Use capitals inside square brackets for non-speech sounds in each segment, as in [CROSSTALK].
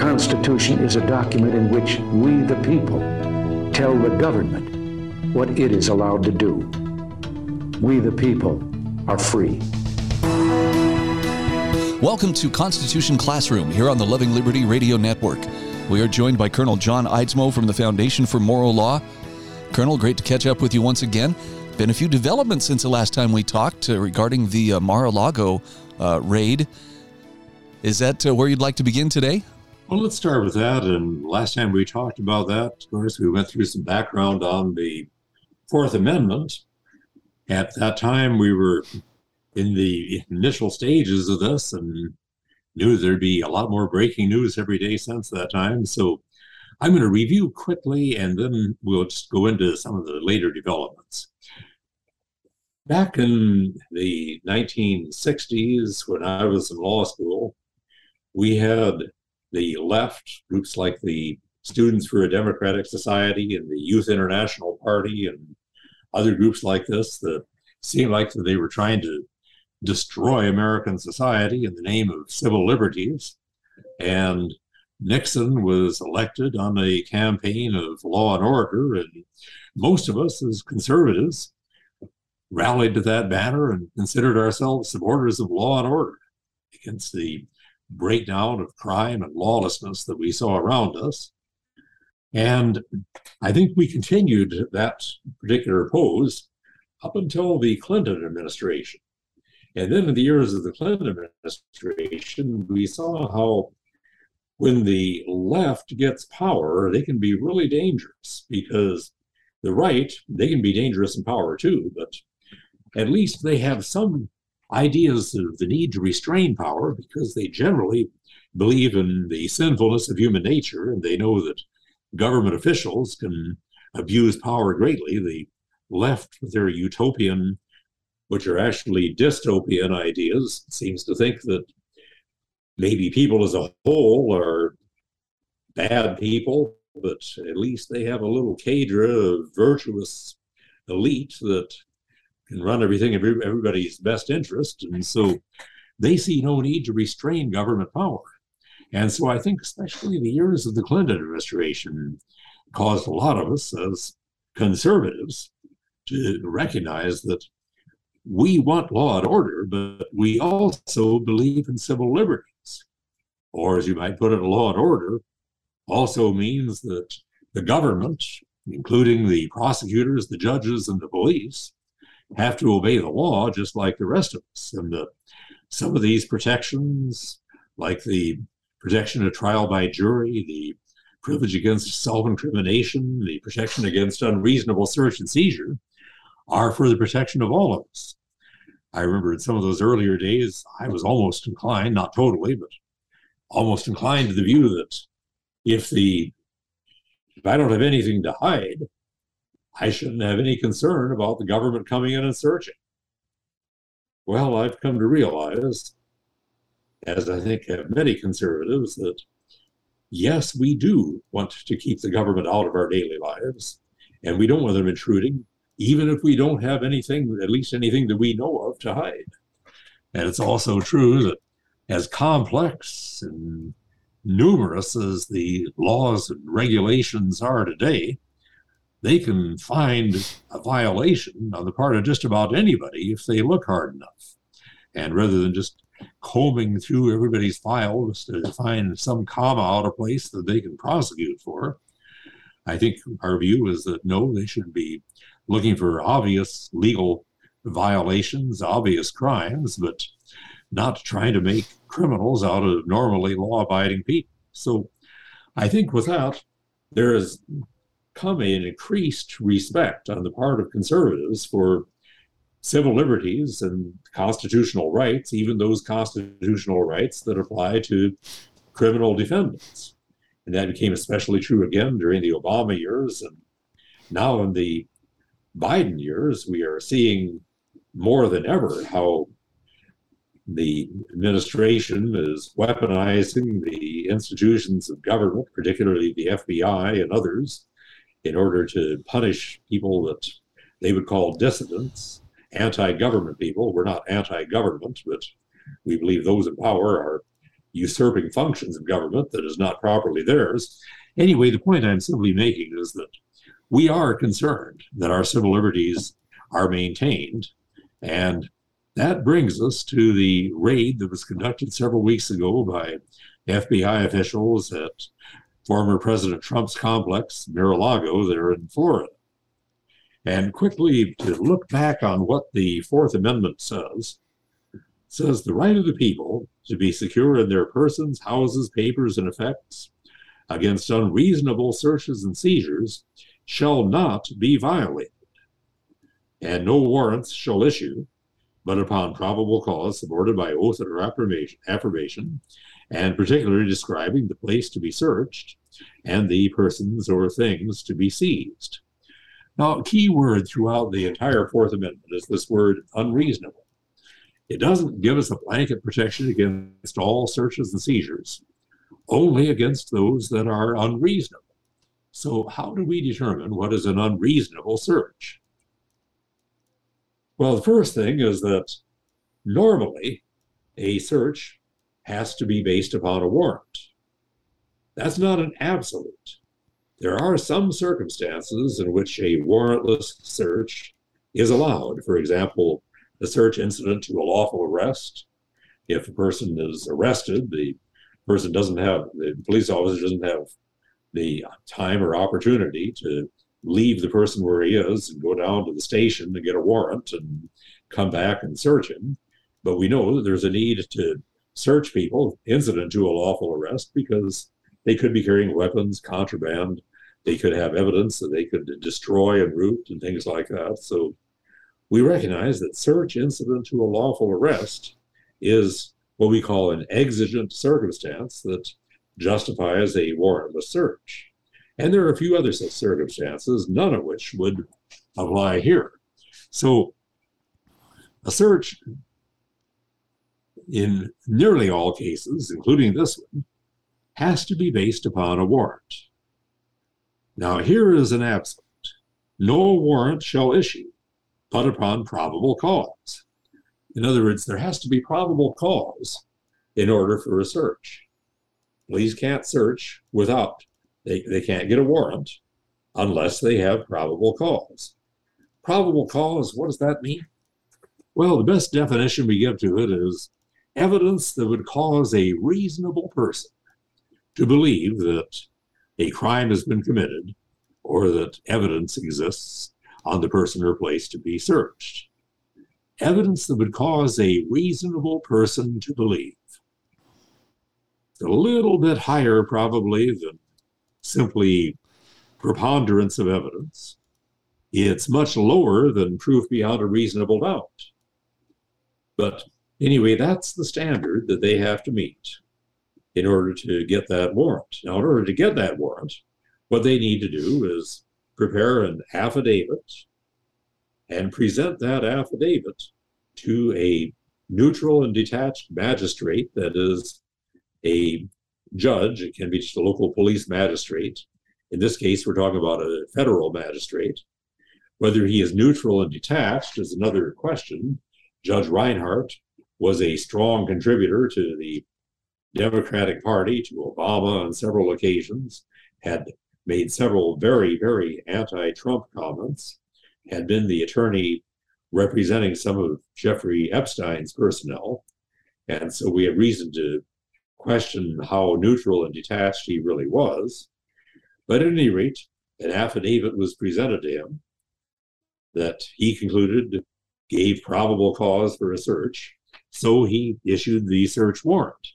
Constitution is a document in which we, the people, tell the government what it is allowed to do. We, the people, are free. Welcome to Constitution Classroom here on the Loving Liberty Radio Network. We are joined by Colonel John Eidsmoe from the Foundation for Moral Law. Colonel, great to catch up with you once again. Been a few developments since the last time we talked uh, regarding the uh, Mar-a-Lago uh, raid. Is that uh, where you'd like to begin today? Well, let's start with that. And last time we talked about that, of course, we went through some background on the Fourth Amendment. At that time, we were in the initial stages of this and knew there'd be a lot more breaking news every day since that time. So I'm going to review quickly and then we'll just go into some of the later developments. Back in the 1960s, when I was in law school, we had the left, groups like the Students for a Democratic Society and the Youth International Party and other groups like this that seemed like they were trying to destroy American society in the name of civil liberties. And Nixon was elected on a campaign of law and order, and most of us as conservatives rallied to that banner and considered ourselves supporters of law and order against the breakdown of crime and lawlessness that we saw around us. And I think we continued that particular pose up until the Clinton administration. And then in the years of the Clinton administration, we saw how when the left gets power, they can be really dangerous because the right, they can be dangerous in power too, but at least they have some ideas of the need to restrain power because they generally believe in the sinfulness of human nature and they know that government officials can abuse power greatly. The left, with their utopian which are actually dystopian ideas, seems to think that maybe people as a whole are bad people, but at least they have a little cadre of virtuous elite that can run everything in everybody's best interest. And so they see no need to restrain government power. And so I think, especially the years of the Clinton administration, caused a lot of us as conservatives to recognize that we want law and order, but we also believe in civil liberties. Or, as you might put it, law and order also means that the government, including the prosecutors, the judges, and the police, have to obey the law just like the rest of us. And the, some of these protections, like the protection of trial by jury, the privilege against self incrimination, the protection against unreasonable search and seizure, are for the protection of all of us. I remember in some of those earlier days, I was almost inclined, not totally, but almost inclined to the view that if the if I don't have anything to hide, I shouldn't have any concern about the government coming in and searching. Well, I've come to realize, as I think have many conservatives, that yes, we do want to keep the government out of our daily lives, and we don't want them intruding even if we don't have anything, at least anything that we know of to hide. And it's also true that as complex and numerous as the laws and regulations are today, they can find a violation on the part of just about anybody if they look hard enough. And rather than just combing through everybody's files to find some comma out of place that they can prosecute for, I think our view is that no, they should be looking for obvious legal violations, obvious crimes, but not trying to make criminals out of normally law abiding people. So I think with that, there has come an increased respect on the part of conservatives for civil liberties and constitutional rights, even those constitutional rights that apply to criminal defendants. And that became especially true again during the Obama years. And now in the Biden years, we are seeing more than ever how the administration is weaponizing the institutions of government, particularly the FBI and others, in order to punish people that they would call dissidents, anti government people. We're not anti government, but we believe those in power are usurping functions of government that is not properly theirs. Anyway, the point I'm simply making is that we are concerned that our civil liberties are maintained. And that brings us to the raid that was conducted several weeks ago by FBI officials at former President Trump's complex, Mar-a-Lago, there in Florida. And quickly to look back on what the Fourth Amendment says, says the right of the people to be secure in their persons, houses, papers, and effects against unreasonable searches and seizures shall not be violated, and no warrants shall issue, but upon probable cause supported by oath or affirmation, and particularly describing the place to be searched and the persons or things to be seized. Now, a key word throughout the entire Fourth Amendment is this word unreasonable. It doesn't give us a blanket protection against all searches and seizures, only against those that are unreasonable. So, how do we determine what is an unreasonable search? Well, the first thing is that normally a search has to be based upon a warrant. That's not an absolute. There are some circumstances in which a warrantless search is allowed. For example, a search incident to a lawful arrest. If a person is arrested, the person doesn't have, the police officer doesn't have the time or opportunity to leave the person where he is and go down to the station to get a warrant and come back and search him. But we know that there's a need to search people incident to a lawful arrest because they could be carrying weapons, contraband. They could have evidence that they could destroy and root and things like that. So we recognize that search incident to a lawful arrest is what we call an exigent circumstance that justifies a warrantless search. And there are a few other such circumstances, none of which would apply here. So a search in nearly all cases, including this one, has to be based upon a warrant. Now, here is an absolute no warrant shall issue but upon probable cause. In other words, there has to be probable cause in order for a search. Police can't search without, they, they can't get a warrant unless they have probable cause. Probable cause, what does that mean? Well, the best definition we give to it is evidence that would cause a reasonable person to believe that a crime has been committed or that evidence exists on the person or place to be searched. Evidence that would cause a reasonable person to believe a little bit higher, probably, than simply preponderance of evidence. It's much lower than proof beyond a reasonable doubt. But anyway, that's the standard that they have to meet in order to get that warrant. Now, in order to get that warrant, what they need to do is prepare an affidavit and present that affidavit to a neutral and detached magistrate that is a judge, it can be just a local police magistrate. In this case, we're talking about a federal magistrate. Whether he is neutral and detached is another question. Judge Reinhart was a strong contributor to the Democratic Party, to Obama on several occasions, had made several very, very anti Trump comments, had been the attorney representing some of Jeffrey Epstein's personnel. And so we have reason to question how neutral and detached he really was. But at any rate, an affidavit was presented to him that he concluded gave probable cause for a search. So he issued the search warrant.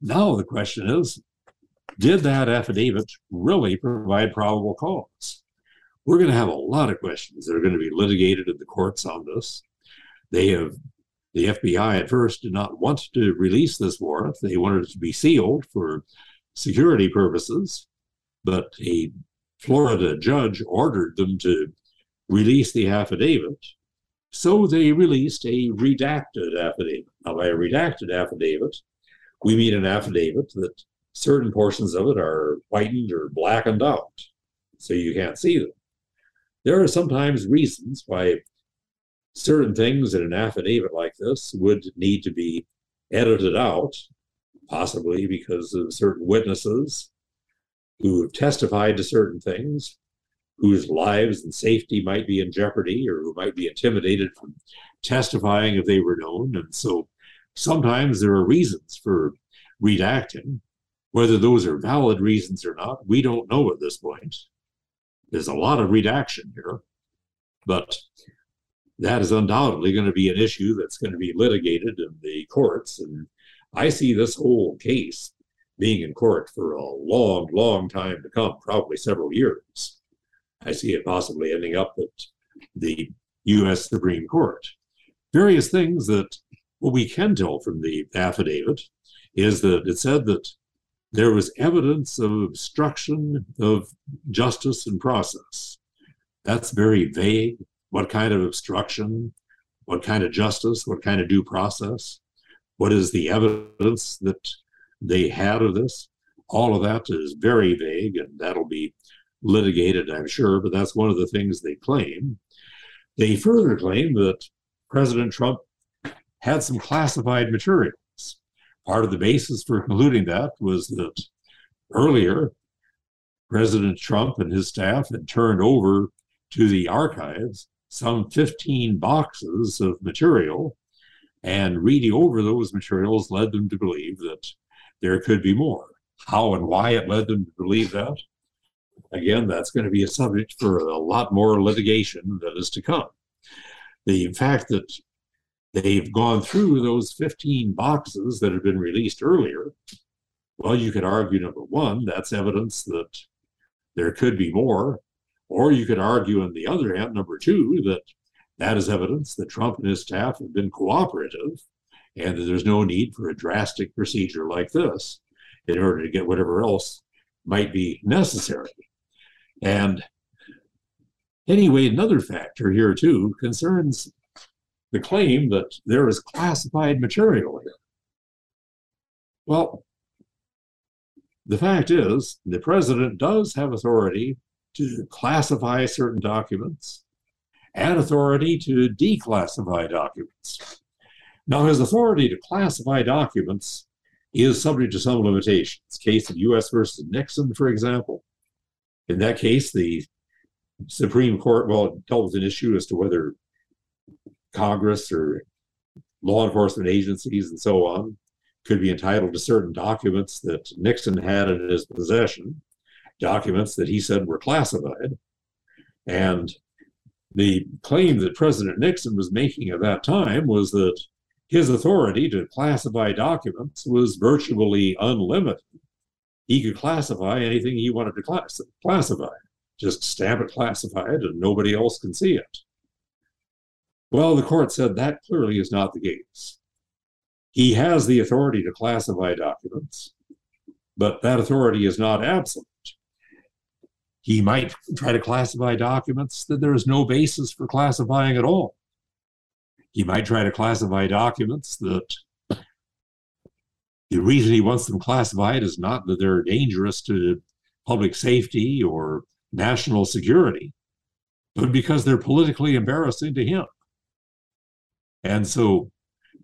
Now the question is did that affidavit really provide probable cause? We're going to have a lot of questions that are going to be litigated in the courts on this. They have the FBI at first did not want to release this warrant. They wanted it to be sealed for security purposes, but a Florida judge ordered them to release the affidavit. So they released a redacted affidavit. Now, by a redacted affidavit, we mean an affidavit that certain portions of it are whitened or blackened out, so you can't see them. There are sometimes reasons why certain things in an affidavit like this would need to be edited out possibly because of certain witnesses who have testified to certain things, whose lives and safety might be in jeopardy or who might be intimidated from testifying if they were known. And so sometimes there are reasons for redacting. Whether those are valid reasons or not, we don't know at this point. There's a lot of redaction here, but that is undoubtedly going to be an issue that's going to be litigated in the courts. And I see this whole case being in court for a long, long time to come, probably several years. I see it possibly ending up at the U.S. Supreme Court. Various things that what we can tell from the affidavit is that it said that there was evidence of obstruction of justice and process. That's very vague. What kind of obstruction? What kind of justice? What kind of due process? What is the evidence that they had of this? All of that is very vague, and that'll be litigated, I'm sure, but that's one of the things they claim. They further claim that President Trump had some classified materials. Part of the basis for concluding that was that earlier, President Trump and his staff had turned over to the archives some 15 boxes of material, and reading over those materials led them to believe that there could be more. How and why it led them to believe that, again, that's going to be a subject for a lot more litigation that is to come. The fact that they've gone through those 15 boxes that have been released earlier, well, you could argue number one, that's evidence that there could be more. Or you could argue on the other hand, number two, that that is evidence that Trump and his staff have been cooperative and that there's no need for a drastic procedure like this in order to get whatever else might be necessary. And anyway, another factor here too concerns the claim that there is classified material here. Well, the fact is, the president does have authority to classify certain documents and authority to declassify documents. Now, his authority to classify documents is subject to some limitations. Case of U.S. versus Nixon, for example. In that case, the Supreme Court, well, dealt with an issue as to whether Congress or law enforcement agencies and so on could be entitled to certain documents that Nixon had in his possession, documents that he said were classified. And the claim that President Nixon was making at that time was that his authority to classify documents was virtually unlimited. He could classify anything he wanted to class- classify, just stamp it classified, and nobody else can see it. Well, the court said that clearly is not the case. He has the authority to classify documents, but that authority is not absolute. He might try to classify documents that there is no basis for classifying at all. He might try to classify documents that the reason he wants them classified is not that they're dangerous to public safety or national security, but because they're politically embarrassing to him. And so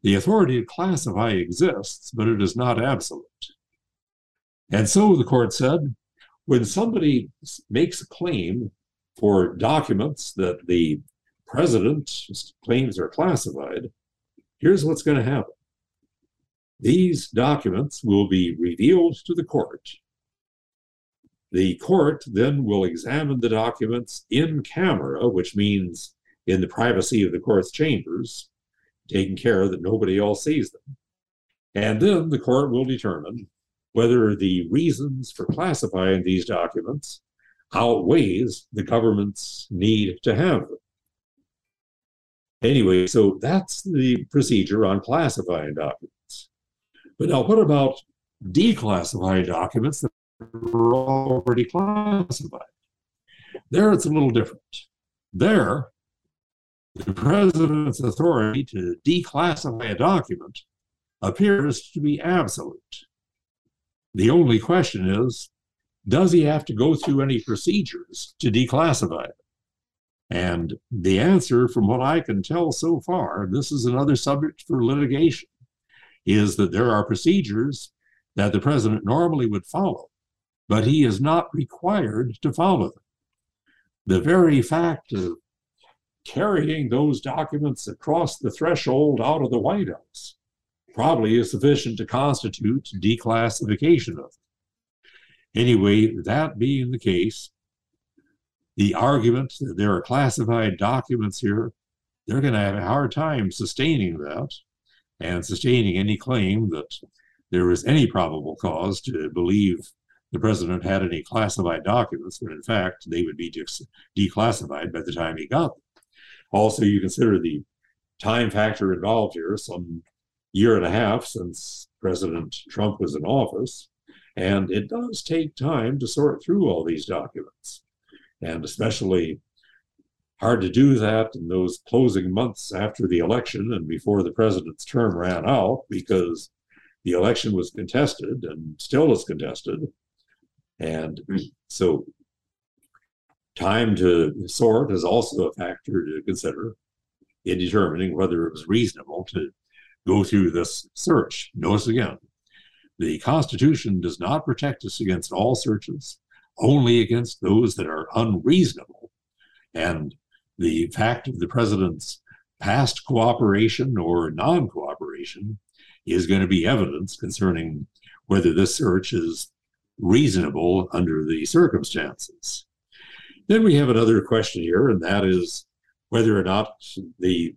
the authority to classify exists, but it is not absolute. And so the court said when somebody makes a claim for documents that the president claims are classified, here's what's going to happen. These documents will be revealed to the court. The court then will examine the documents in camera, which means in the privacy of the court's chambers, taking care that nobody else sees them. And then the court will determine whether the reasons for classifying these documents outweighs the government's need to have them. Anyway, so that's the procedure on classifying documents. But now, what about declassifying documents that are already classified? There, it's a little different. There, the president's authority to declassify a document appears to be absolute. The only question is does he have to go through any procedures to declassify it? And the answer, from what I can tell so far, this is another subject for litigation, is that there are procedures that the president normally would follow, but he is not required to follow them. The very fact of carrying those documents across the threshold out of the White House probably is sufficient to constitute declassification of them. Anyway, that being the case, the argument that there are classified documents here, they're going to have a hard time sustaining that and sustaining any claim that there was any probable cause to believe the president had any classified documents, when in fact they would be declassified by the time he got them. Also, you consider the time factor involved here, some year and a half since President Trump was in office, and it does take time to sort through all these documents and especially hard to do that in those closing months after the election and before the president's term ran out because the election was contested and still is contested. And so time to sort is also a factor to consider in determining whether it was reasonable to go through this search. Notice again, the Constitution does not protect us against all searches only against those that are unreasonable. And the fact of the president's past cooperation or non cooperation is going to be evidence concerning whether this search is reasonable under the circumstances. Then we have another question here, and that is whether or not the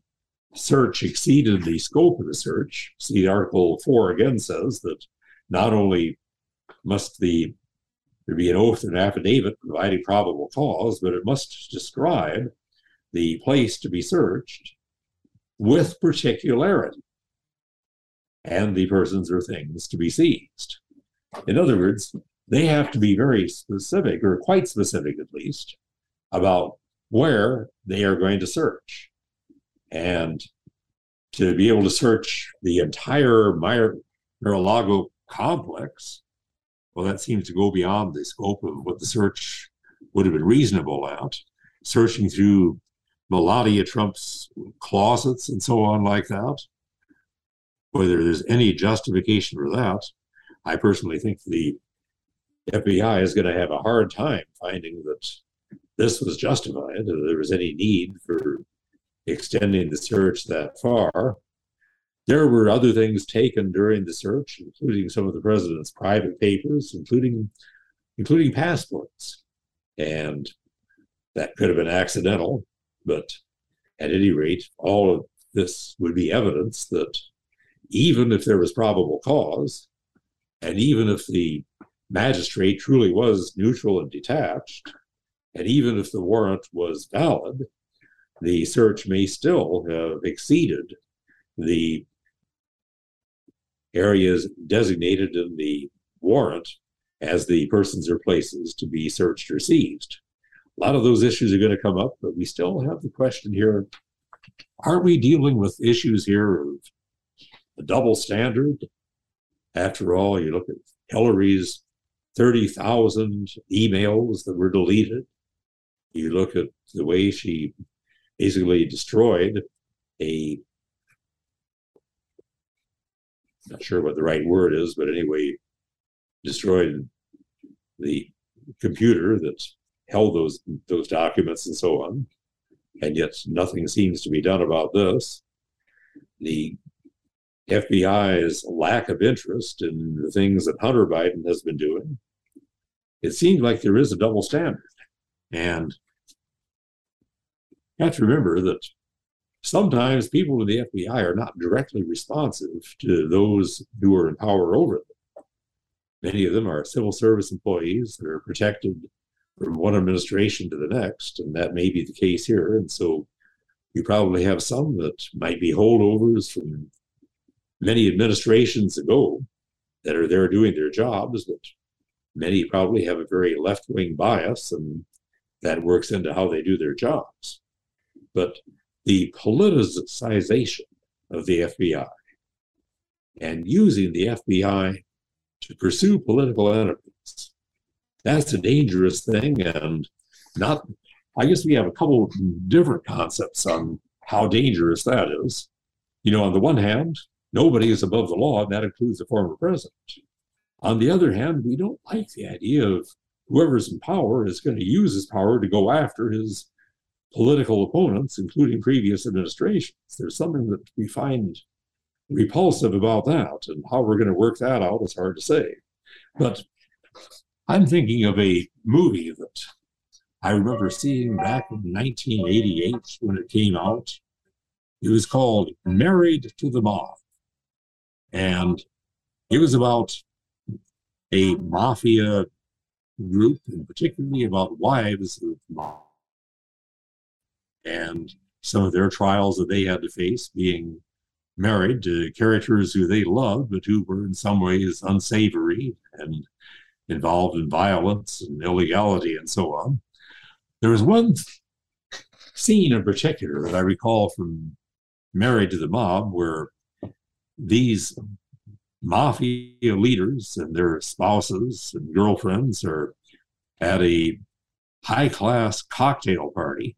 search exceeded the scope of the search. See, Article 4 again says that not only must the there be an oath and affidavit providing probable cause, but it must describe the place to be searched with particularity and the persons or things to be seized. In other words, they have to be very specific, or quite specific at least, about where they are going to search. And to be able to search the entire Mar-a-Lago complex well, that seems to go beyond the scope of what the search would have been reasonable at. Searching through Melania Trump's closets and so on, like that, whether there's any justification for that, I personally think the FBI is going to have a hard time finding that this was justified, that there was any need for extending the search that far. There were other things taken during the search, including some of the president's private papers, including including passports. And that could have been accidental, but at any rate, all of this would be evidence that even if there was probable cause, and even if the magistrate truly was neutral and detached, and even if the warrant was valid, the search may still have exceeded the areas designated in the warrant as the persons or places to be searched or seized. A lot of those issues are going to come up, but we still have the question here are we dealing with issues here of a double standard? After all, you look at Hillary's 30,000 emails that were deleted. You look at the way she basically destroyed a not sure what the right word is, but anyway, destroyed the computer that held those those documents and so on. And yet nothing seems to be done about this. The FBI's lack of interest in the things that Hunter Biden has been doing. It seems like there is a double standard. And you have to remember that sometimes people in the FBI are not directly responsive to those who are in power over them. Many of them are civil service employees that are protected from one administration to the next, and that may be the case here. And so you probably have some that might be holdovers from many administrations ago that are there doing their jobs, but many probably have a very left wing bias, and that works into how they do their jobs. But the politicization of the FBI and using the FBI to pursue political enemies. That's a dangerous thing, and not. I guess we have a couple of different concepts on how dangerous that is. You know, on the one hand, nobody is above the law, and that includes the former president. On the other hand, we don't like the idea of whoever's in power is going to use his power to go after his political opponents, including previous administrations. There's something that we find repulsive about that, and how we're going to work that out is hard to say. But I'm thinking of a movie that I remember seeing back in 1988 when it came out. It was called Married to the Mob. And it was about a mafia group, and particularly about wives of mob. And some of their trials that they had to face being married to characters who they loved, but who were in some ways unsavory and involved in violence and illegality and so on. There was one scene in particular that I recall from Married to the Mob where these mafia leaders and their spouses and girlfriends are at a high class cocktail party.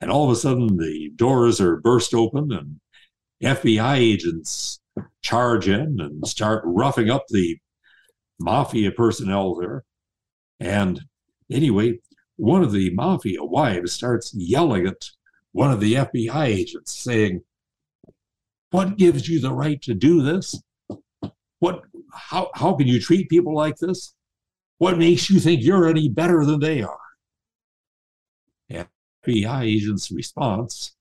And all of a sudden, the doors are burst open and FBI agents charge in and start roughing up the mafia personnel there. And anyway, one of the mafia wives starts yelling at one of the FBI agents, saying, What gives you the right to do this? What how how can you treat people like this? What makes you think you're any better than they are? FBI agent's response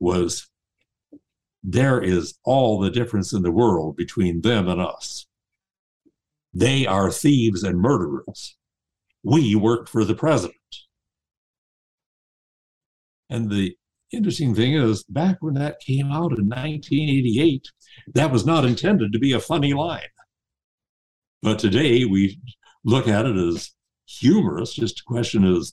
was there is all the difference in the world between them and us. They are thieves and murderers. We work for the president. And the interesting thing is, back when that came out in 1988, that was not intended to be a funny line. But today we look at it as humorous. Just the question is,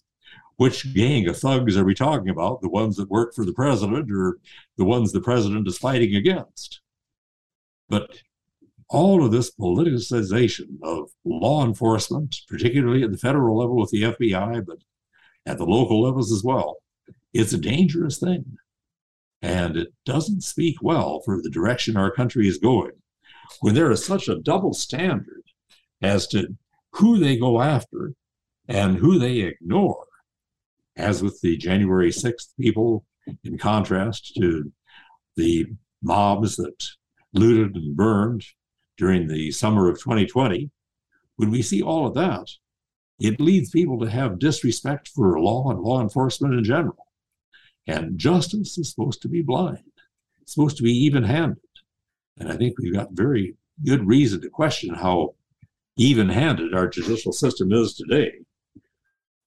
which gang of thugs are we talking about? The ones that work for the president or the ones the president is fighting against? But all of this politicization of law enforcement, particularly at the federal level with the FBI, but at the local levels as well, it's a dangerous thing. And it doesn't speak well for the direction our country is going. When there is such a double standard as to who they go after and who they ignore, as with the January 6th people, in contrast to the mobs that looted and burned during the summer of 2020, when we see all of that, it leads people to have disrespect for law and law enforcement in general. And justice is supposed to be blind, it's supposed to be even handed. And I think we've got very good reason to question how even handed our judicial system is today.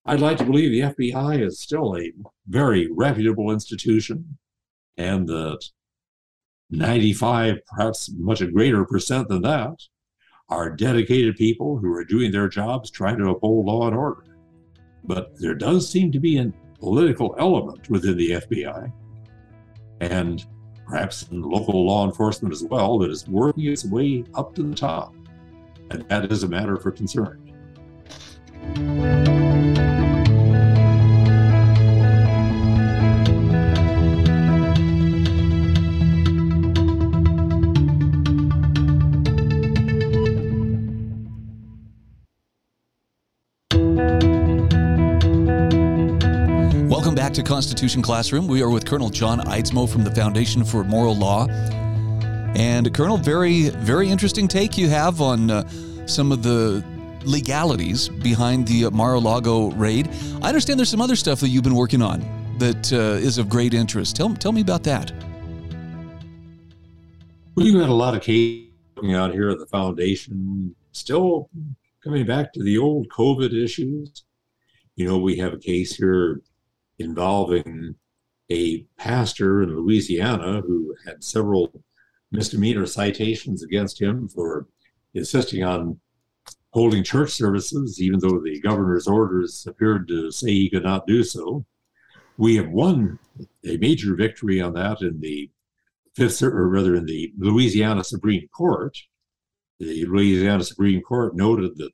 I'd like to believe the FBI is still a very reputable institution and that 95, perhaps much a greater percent than that, are dedicated people who are doing their jobs trying to uphold law and order. But there does seem to be a political element within the FBI and perhaps in local law enforcement as well that is working its way up to the top. And that is a matter for concern. Back to Constitution Classroom. We are with Colonel John Eidsmoe from the Foundation for Moral Law. And, Colonel, very, very interesting take you have on uh, some of the legalities behind the Mar a Lago raid. I understand there's some other stuff that you've been working on that uh, is of great interest. Tell, tell me about that. We've had a lot of cases coming out here at the foundation, still coming back to the old COVID issues. You know, we have a case here involving a pastor in Louisiana who had several misdemeanor citations against him for insisting on holding church services, even though the governor's orders appeared to say he could not do so. We have won a major victory on that in the fifth, or rather in the Louisiana Supreme Court. The Louisiana Supreme Court noted that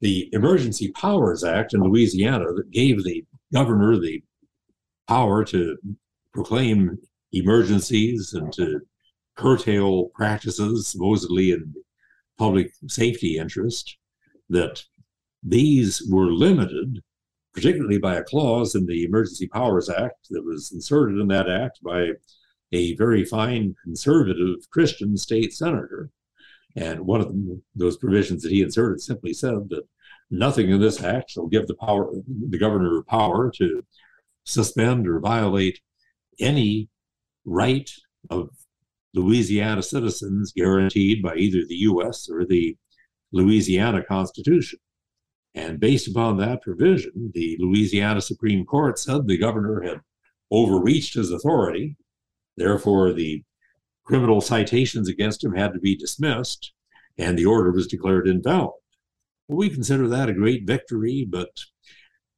the Emergency Powers Act in Louisiana that gave the governor the power to proclaim emergencies and to curtail practices supposedly in public safety interest, that these were limited, particularly by a clause in the Emergency Powers Act that was inserted in that act by a very fine conservative Christian state senator. And one of them, those provisions that he inserted simply said that nothing in this act shall give the power the governor power to suspend or violate any right of Louisiana citizens guaranteed by either the U.S. or the Louisiana Constitution. And based upon that provision, the Louisiana Supreme Court said the governor had overreached his authority. Therefore, the criminal citations against him had to be dismissed, and the order was declared invalid. Well, we consider that a great victory, but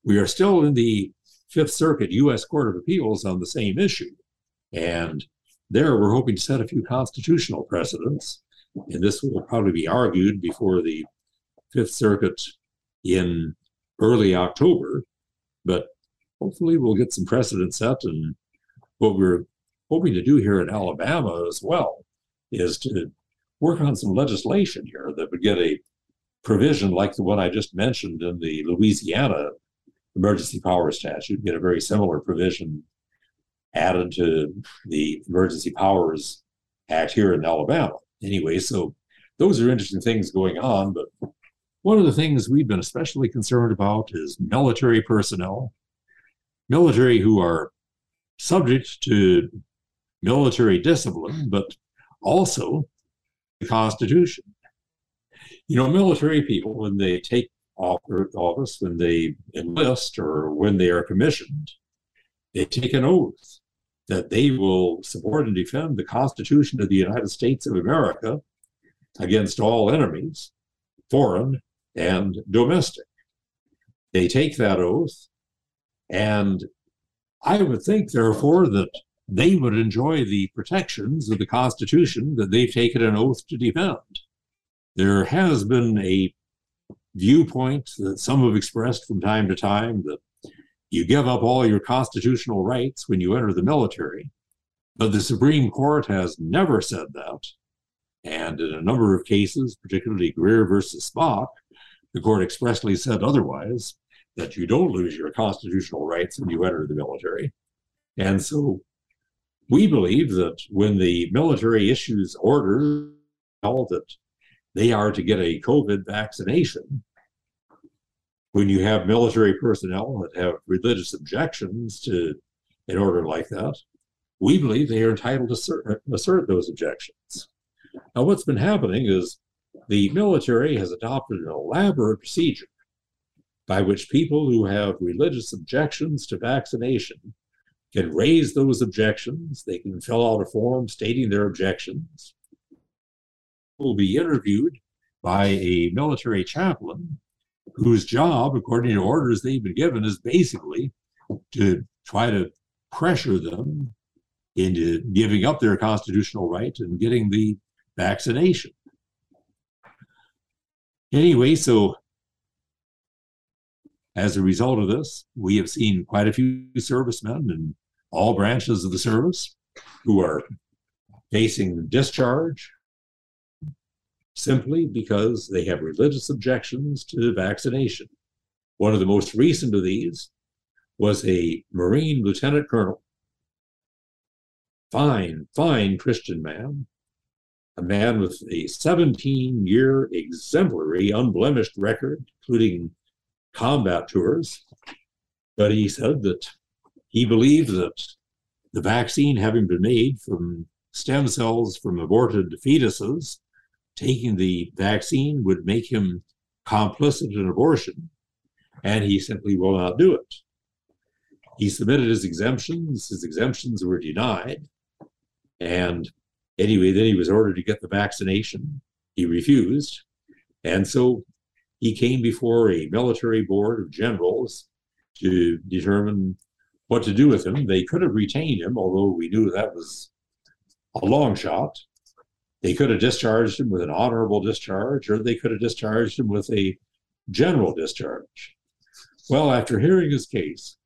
we are still in the Fifth Circuit U.S. Court of Appeals on the same issue. And there, we're hoping to set a few constitutional precedents. And this will probably be argued before the Fifth Circuit in early October. But hopefully, we'll get some precedent set. And what we're hoping to do here in Alabama as well is to work on some legislation here that would get a provision like the one I just mentioned in the Louisiana emergency power statute, get a very similar provision added to the Emergency Powers Act here in Alabama. Anyway, so those are interesting things going on. But one of the things we've been especially concerned about is military personnel, military who are subject to military discipline, but also the Constitution you know, military people, when they take office, when they enlist or when they are commissioned, they take an oath that they will support and defend the Constitution of the United States of America against all enemies, foreign and domestic. They take that oath, and I would think, therefore, that they would enjoy the protections of the Constitution that they've taken an oath to defend there has been a viewpoint that some have expressed from time to time that you give up all your constitutional rights when you enter the military. But the Supreme Court has never said that. And in a number of cases, particularly Greer versus Spock, the court expressly said otherwise that you don't lose your constitutional rights when you enter the military. And so we believe that when the military issues orders that they are to get a COVID vaccination. When you have military personnel that have religious objections to an order like that, we believe they are entitled to assert, assert those objections. Now, what's been happening is the military has adopted an elaborate procedure by which people who have religious objections to vaccination can raise those objections. They can fill out a form stating their objections will be interviewed by a military chaplain whose job, according to orders they've been given, is basically to try to pressure them into giving up their constitutional right and getting the vaccination. Anyway, so as a result of this, we have seen quite a few servicemen in all branches of the service who are facing discharge simply because they have religious objections to vaccination. One of the most recent of these was a Marine lieutenant colonel, fine, fine Christian man, a man with a 17 year exemplary, unblemished record, including combat tours. But he said that he believed that the vaccine, having been made from stem cells from aborted fetuses, taking the vaccine would make him complicit in abortion, and he simply will not do it. He submitted his exemptions, his exemptions were denied, and anyway, then he was ordered to get the vaccination. He refused, and so he came before a military board of generals to determine what to do with him. They could have retained him, although we knew that was a long shot. They could have discharged him with an honorable discharge, or they could have discharged him with a general discharge. Well, after hearing his case,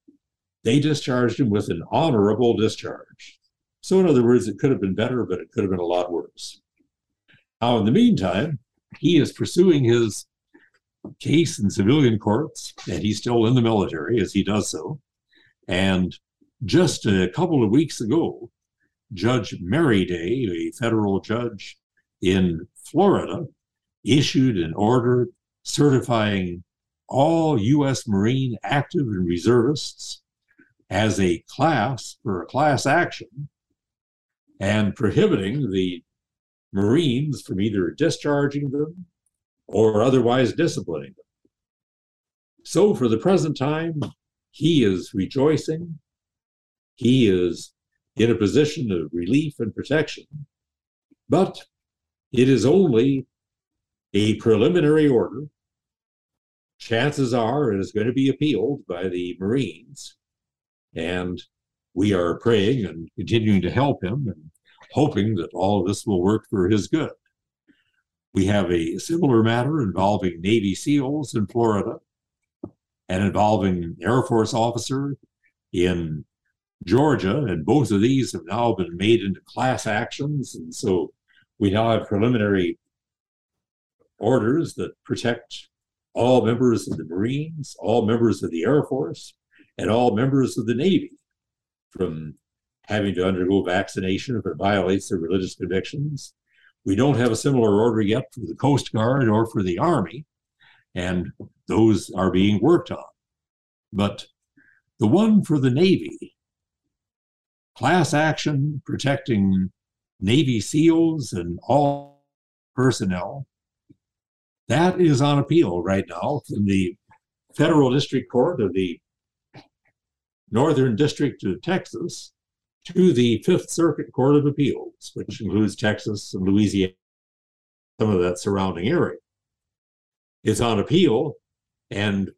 they discharged him with an honorable discharge. So, in other words, it could have been better, but it could have been a lot worse. Now, in the meantime, he is pursuing his case in civilian courts, and he's still in the military as he does so. And just a couple of weeks ago, Judge Merryday, a federal judge in Florida, issued an order certifying all U.S. Marine active and reservists as a class for a class action and prohibiting the Marines from either discharging them or otherwise disciplining them. So, for the present time, he is rejoicing. He is in a position of relief and protection. But it is only a preliminary order. Chances are it is going to be appealed by the Marines. And we are praying and continuing to help him and hoping that all of this will work for his good. We have a similar matter involving Navy SEALs in Florida and involving Air Force officer in Georgia, and both of these have now been made into class actions. And so we now have preliminary orders that protect all members of the Marines, all members of the Air Force, and all members of the Navy from having to undergo vaccination if it violates their religious convictions. We don't have a similar order yet for the Coast Guard or for the Army, and those are being worked on. But the one for the Navy, class action protecting Navy SEALs and all personnel, that is on appeal right now from the Federal District Court of the Northern District of Texas to the Fifth Circuit Court of Appeals, which includes Texas and Louisiana, some of that surrounding area. It's on appeal, and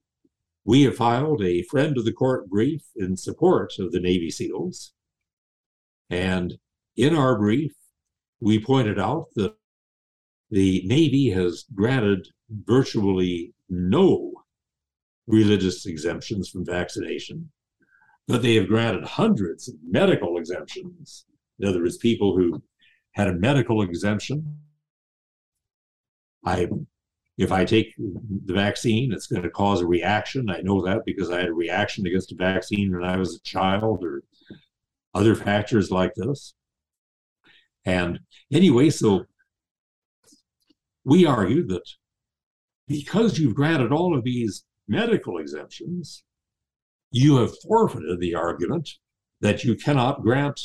we have filed a friend of the court brief in support of the Navy SEALs. And in our brief, we pointed out that the Navy has granted virtually no religious exemptions from vaccination, but they have granted hundreds of medical exemptions. In other words, people who had a medical exemption. I, if I take the vaccine, it's going to cause a reaction. I know that because I had a reaction against a vaccine when I was a child, or other factors like this. And anyway, so we argue that because you've granted all of these medical exemptions, you have forfeited the argument that you cannot grant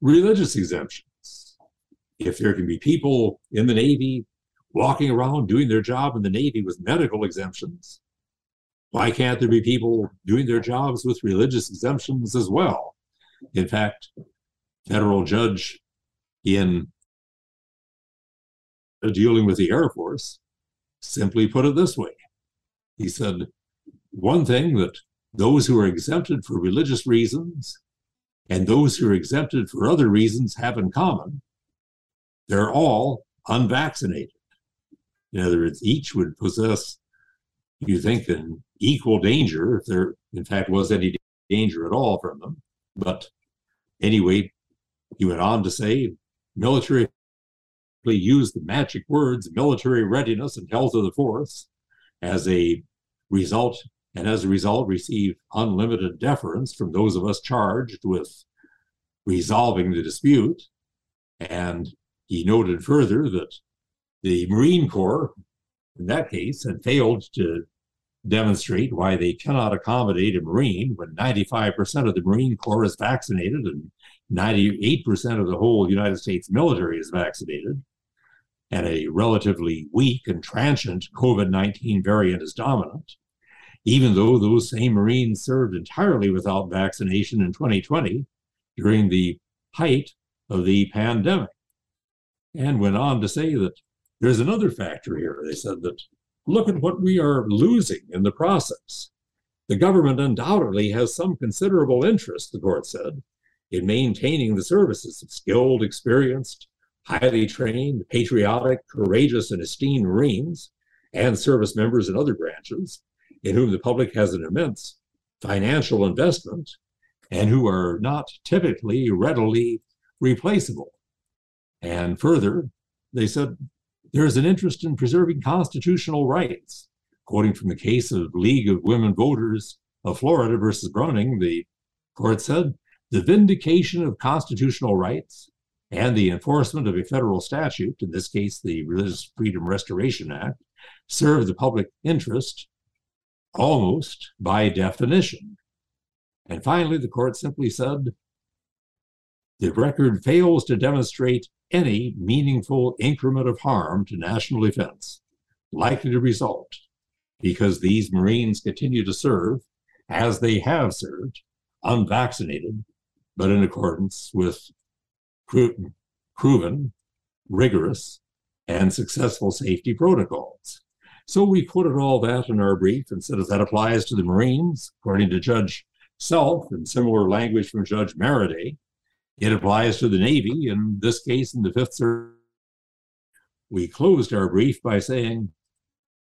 religious exemptions. If there can be people in the Navy walking around doing their job in the Navy with medical exemptions, why can't there be people doing their jobs with religious exemptions as well? In fact, federal judge in dealing with the Air Force simply put it this way. He said, one thing that those who are exempted for religious reasons and those who are exempted for other reasons have in common, they're all unvaccinated. In other words, each would possess, you think, an equal danger if there, in fact, was any danger at all from them. But anyway, he went on to say military use the magic words military readiness and health of the force as a result, and as a result, receive unlimited deference from those of us charged with resolving the dispute. And he noted further that the Marine Corps, in that case, and failed to demonstrate why they cannot accommodate a Marine when 95% of the Marine Corps is vaccinated and 98% of the whole United States military is vaccinated and a relatively weak and transient COVID 19 variant is dominant, even though those same Marines served entirely without vaccination in 2020 during the height of the pandemic. And went on to say that there's another factor here. They said that look at what we are losing in the process. The government undoubtedly has some considerable interest, the court said, in maintaining the services of skilled, experienced, highly trained, patriotic, courageous, and esteemed Marines and service members in other branches in whom the public has an immense financial investment and who are not typically readily replaceable. And further, they said there is an interest in preserving constitutional rights. Quoting from the case of League of Women Voters of Florida versus Browning, the court said, the vindication of constitutional rights and the enforcement of a federal statute, in this case, the Religious Freedom Restoration Act, serve the public interest almost by definition. And finally, the court simply said the record fails to demonstrate any meaningful increment of harm to national defense likely to result because these Marines continue to serve as they have served, unvaccinated, but in accordance with proven, rigorous, and successful safety protocols. So we quoted all that in our brief and said, as that applies to the Marines, according to Judge Self and similar language from Judge Merryday, it applies to the Navy, in this case, in the Fifth Circuit. We closed our brief by saying,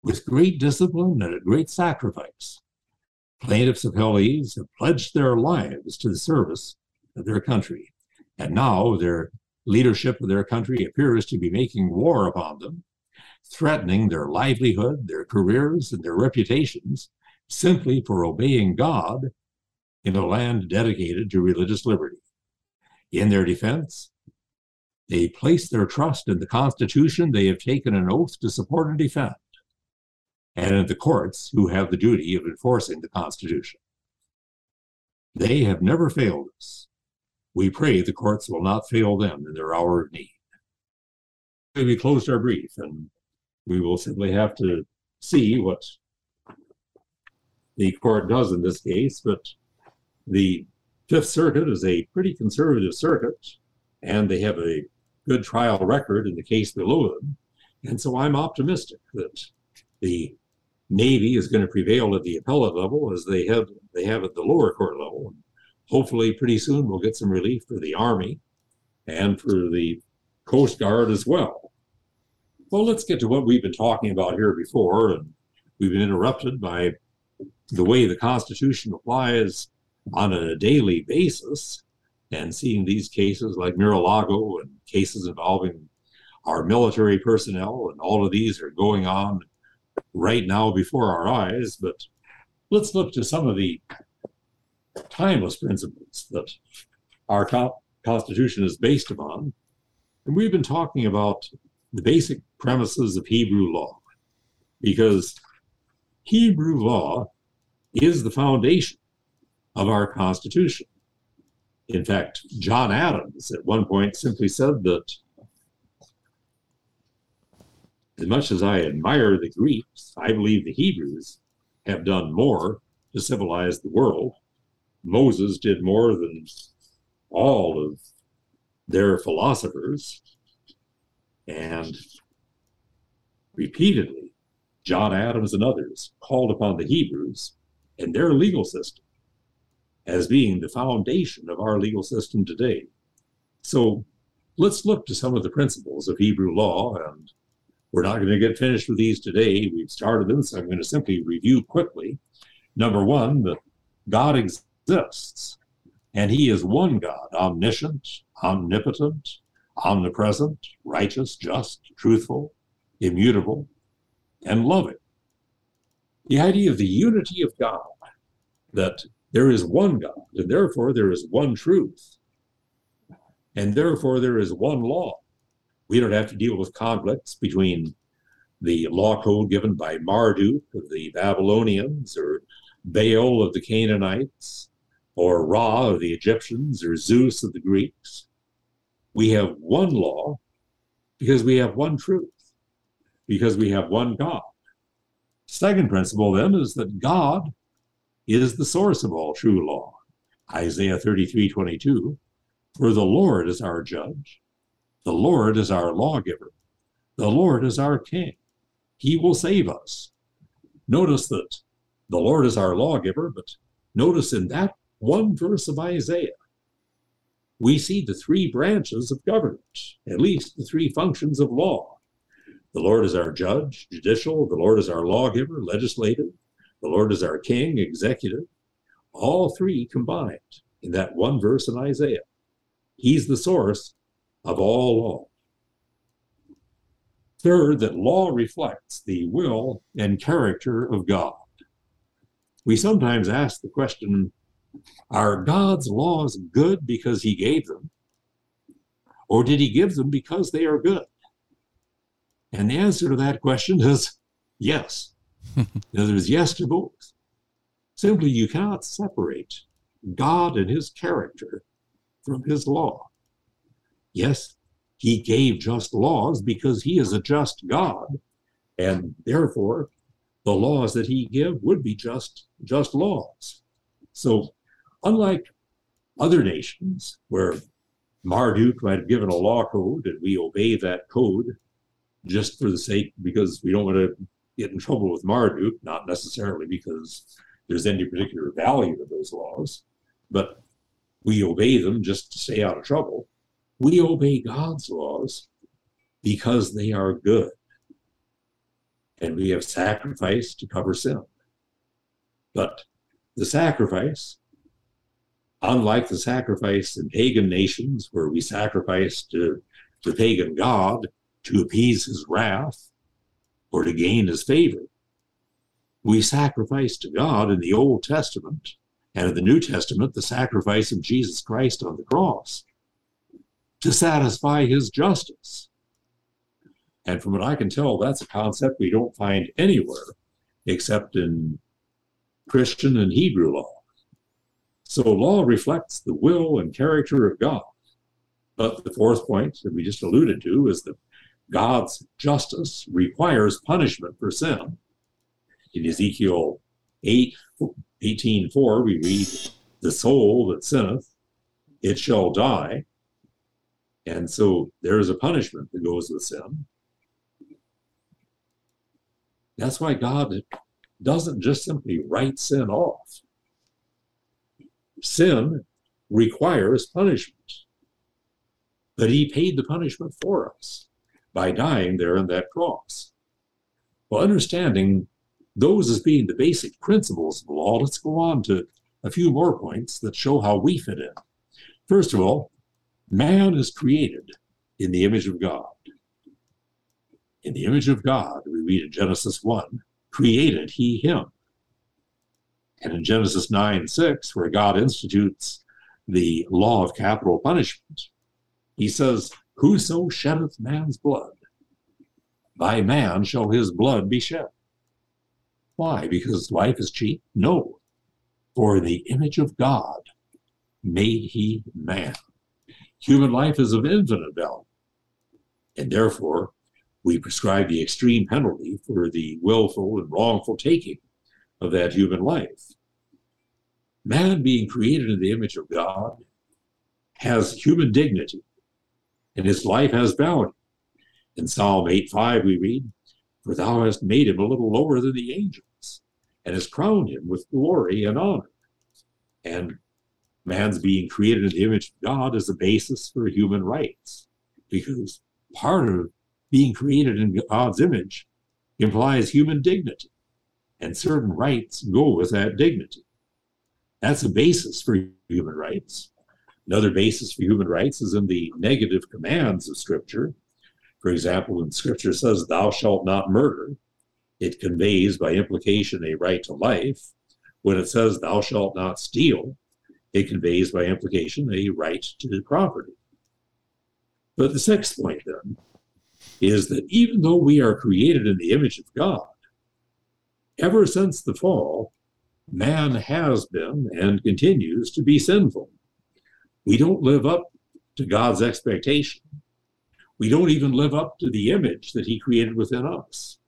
with great discipline and at great sacrifice, plaintiffs' appellees have pledged their lives to the service of their country. And now their leadership of their country appears to be making war upon them, threatening their livelihood, their careers, and their reputations simply for obeying God in a land dedicated to religious liberty. In their defense, they place their trust in the Constitution they have taken an oath to support and defend, and in the courts who have the duty of enforcing the Constitution. They have never failed us. We pray the courts will not fail them in their hour of need. We closed our brief, and we will simply have to see what the court does in this case, but the Fifth Circuit is a pretty conservative circuit, and they have a good trial record in the case below them. And so I'm optimistic that the Navy is going to prevail at the appellate level as they have they have at the lower court level. Hopefully, pretty soon we'll get some relief for the Army and for the Coast Guard as well. Well, let's get to what we've been talking about here before, and we've been interrupted by the way the Constitution applies on a daily basis and seeing these cases like Mar-a-Lago and cases involving our military personnel, and all of these are going on right now before our eyes. But let's look to some of the timeless principles that our Constitution is based upon. And we've been talking about the basic premises of Hebrew law because Hebrew law is the foundation of our Constitution. In fact, John Adams at one point simply said that as much as I admire the Greeks, I believe the Hebrews have done more to civilize the world. Moses did more than all of their philosophers. And repeatedly, John Adams and others called upon the Hebrews and their legal system as being the foundation of our legal system today. So let's look to some of the principles of Hebrew law, and we're not going to get finished with these today. We've started them, so I'm going to simply review quickly. Number one, that God exists, and He is one God, omniscient, omnipotent, omnipresent, righteous, just, truthful, immutable, and loving. The idea of the unity of God, that there is one God, and therefore there is one truth. And therefore there is one law. We don't have to deal with conflicts between the law code given by Marduk of the Babylonians, or Baal of the Canaanites, or Ra of the Egyptians, or Zeus of the Greeks. We have one law because we have one truth, because we have one God. Second principle then is that God is the source of all true law. Isaiah 33 22. For the Lord is our judge, the Lord is our lawgiver, the Lord is our king. He will save us. Notice that the Lord is our lawgiver, but notice in that one verse of Isaiah, we see the three branches of government, at least the three functions of law. The Lord is our judge, judicial, the Lord is our lawgiver, legislative, the Lord is our king, executive. All three combined in that one verse in Isaiah. He's the source of all law. Third, that law reflects the will and character of God. We sometimes ask the question are God's laws good because he gave them? Or did he give them because they are good? And the answer to that question is yes. [LAUGHS] In other words, yes to both. Simply, you cannot separate God and his character from his law. Yes, he gave just laws because he is a just God, and therefore the laws that he give would be just just laws. So unlike other nations where Marduk might have given a law code and we obey that code just for the sake because we don't want to get in trouble with Marduk, not necessarily because there's any particular value to those laws, but we obey them just to stay out of trouble. We obey God's laws because they are good. And we have sacrificed to cover sin. But the sacrifice, unlike the sacrifice in pagan nations where we sacrifice to the pagan god to appease his wrath or to gain his favor, we sacrifice to God in the Old Testament and in the New Testament the sacrifice of Jesus Christ on the cross to satisfy his justice. And from what I can tell, that's a concept we don't find anywhere except in Christian and Hebrew law. So law reflects the will and character of God. But the fourth point that we just alluded to is that God's justice requires punishment for sin. In Ezekiel 8, 18, 4, we read, The soul that sinneth, it shall die. And so there is a punishment that goes with sin. That's why God doesn't just simply write sin off. Sin requires punishment. But he paid the punishment for us by dying there on that cross. Well, understanding those as being the basic principles of the law, let's go on to a few more points that show how we fit in. First of all, man is created in the image of God in the image of God, we read in Genesis 1, created he him. And in Genesis 9 6, where God institutes the law of capital punishment, he says, Whoso sheddeth man's blood, by man shall his blood be shed. Why? Because life is cheap? No. For the image of God made he man. Human life is of infinite value. And therefore, we prescribe the extreme penalty for the willful and wrongful taking of that human life. Man, being created in the image of God, has human dignity, and his life has value. In Psalm 8:5, we read, For thou hast made him a little lower than the angels, and hast crowned him with glory and honor. And man's being created in the image of God is the basis for human rights, because part of being created in God's image implies human dignity, and certain rights go with that dignity. That's the basis for human rights. Another basis for human rights is in the negative commands of Scripture. For example, when Scripture says, Thou shalt not murder, it conveys by implication a right to life. When it says, Thou shalt not steal, it conveys by implication a right to property. But the sixth point then is that even though we are created in the image of God, ever since the fall, man has been and continues to be sinful. We don't live up to God's expectation. We don't even live up to the image that He created within us.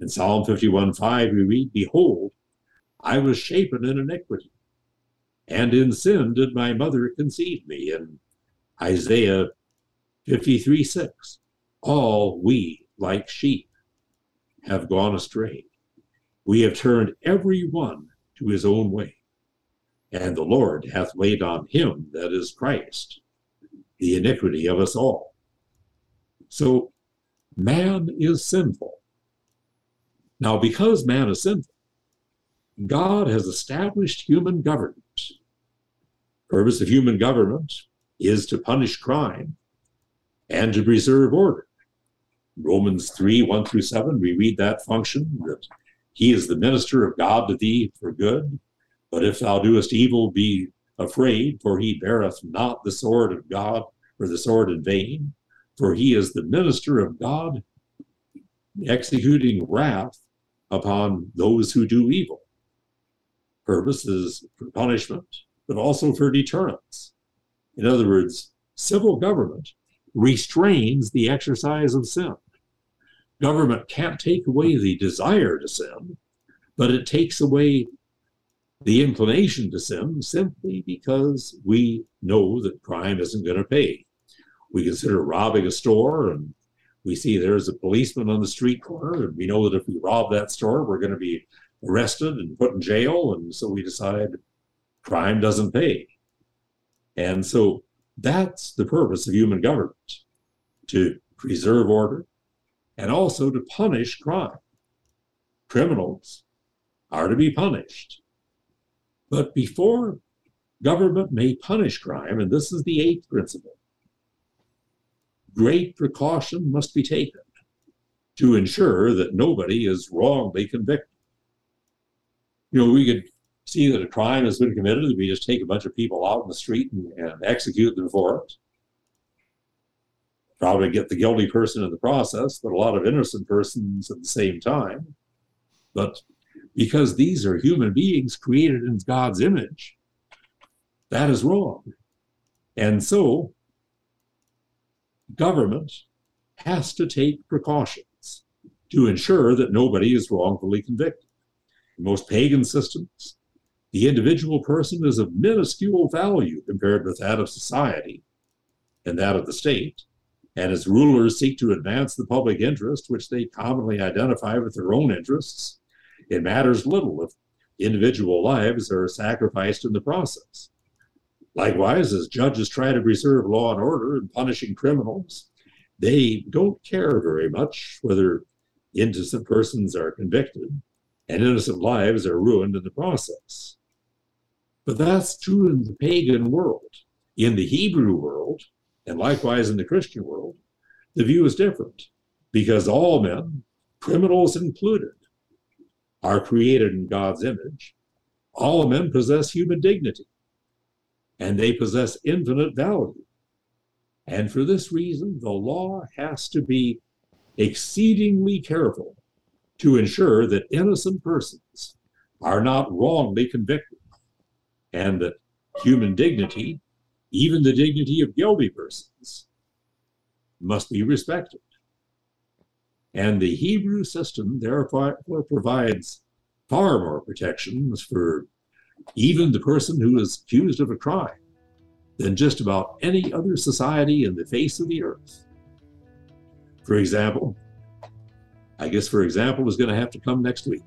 In Psalm 51 5, we read, Behold, I was shapen in iniquity, and in sin did my mother conceive me. In Isaiah 53 6, all we, like sheep, have gone astray. We have turned every one to his own way. And the Lord hath laid on him, that is Christ, the iniquity of us all. So man is sinful. Now, because man is sinful, God has established human government. Purpose of human government is to punish crime and to preserve order. Romans 3 1 through 7, we read that function that he is the minister of God to thee for good. But if thou doest evil, be afraid, for he beareth not the sword of God or the sword in vain, for he is the minister of God, executing wrath upon those who do evil. Purpose is for punishment, but also for deterrence. In other words, civil government restrains the exercise of sin. Government can't take away the desire to sin, but it takes away the inclination to sin simply because we know that crime isn't going to pay. We consider robbing a store and we see there's a policeman on the street corner, and we know that if we rob that store, we're going to be arrested and put in jail. And so we decide crime doesn't pay. And so that's the purpose of human government to preserve order and also to punish crime. Criminals are to be punished. But before government may punish crime, and this is the eighth principle, great precaution must be taken to ensure that nobody is wrongly convicted. You know, we could see that a crime has been committed, we just take a bunch of people out in the street and, and execute them for it. Probably get the guilty person in the process, but a lot of innocent persons at the same time. But because these are human beings created in God's image, that is wrong. And so government has to take precautions to ensure that nobody is wrongfully convicted. In most pagan systems, the individual person is of minuscule value compared with that of society and that of the state, and its rulers seek to advance the public interest, which they commonly identify with their own interests. It matters little if individual lives are sacrificed in the process. Likewise, as judges try to preserve law and order and punishing criminals, they don't care very much whether innocent persons are convicted and innocent lives are ruined in the process. But that's true in the pagan world. In the Hebrew world, and likewise in the Christian world, the view is different because all men, criminals included, are created in God's image. All men possess human dignity and they possess infinite value. And for this reason, the law has to be exceedingly careful to ensure that innocent persons are not wrongly convicted and that human dignity, even the dignity of guilty persons, must be respected. And the Hebrew system therefore provides far more protections for even the person who is accused of a crime, than just about any other society in the face of the earth. For example, I guess for example is going to have to come next week.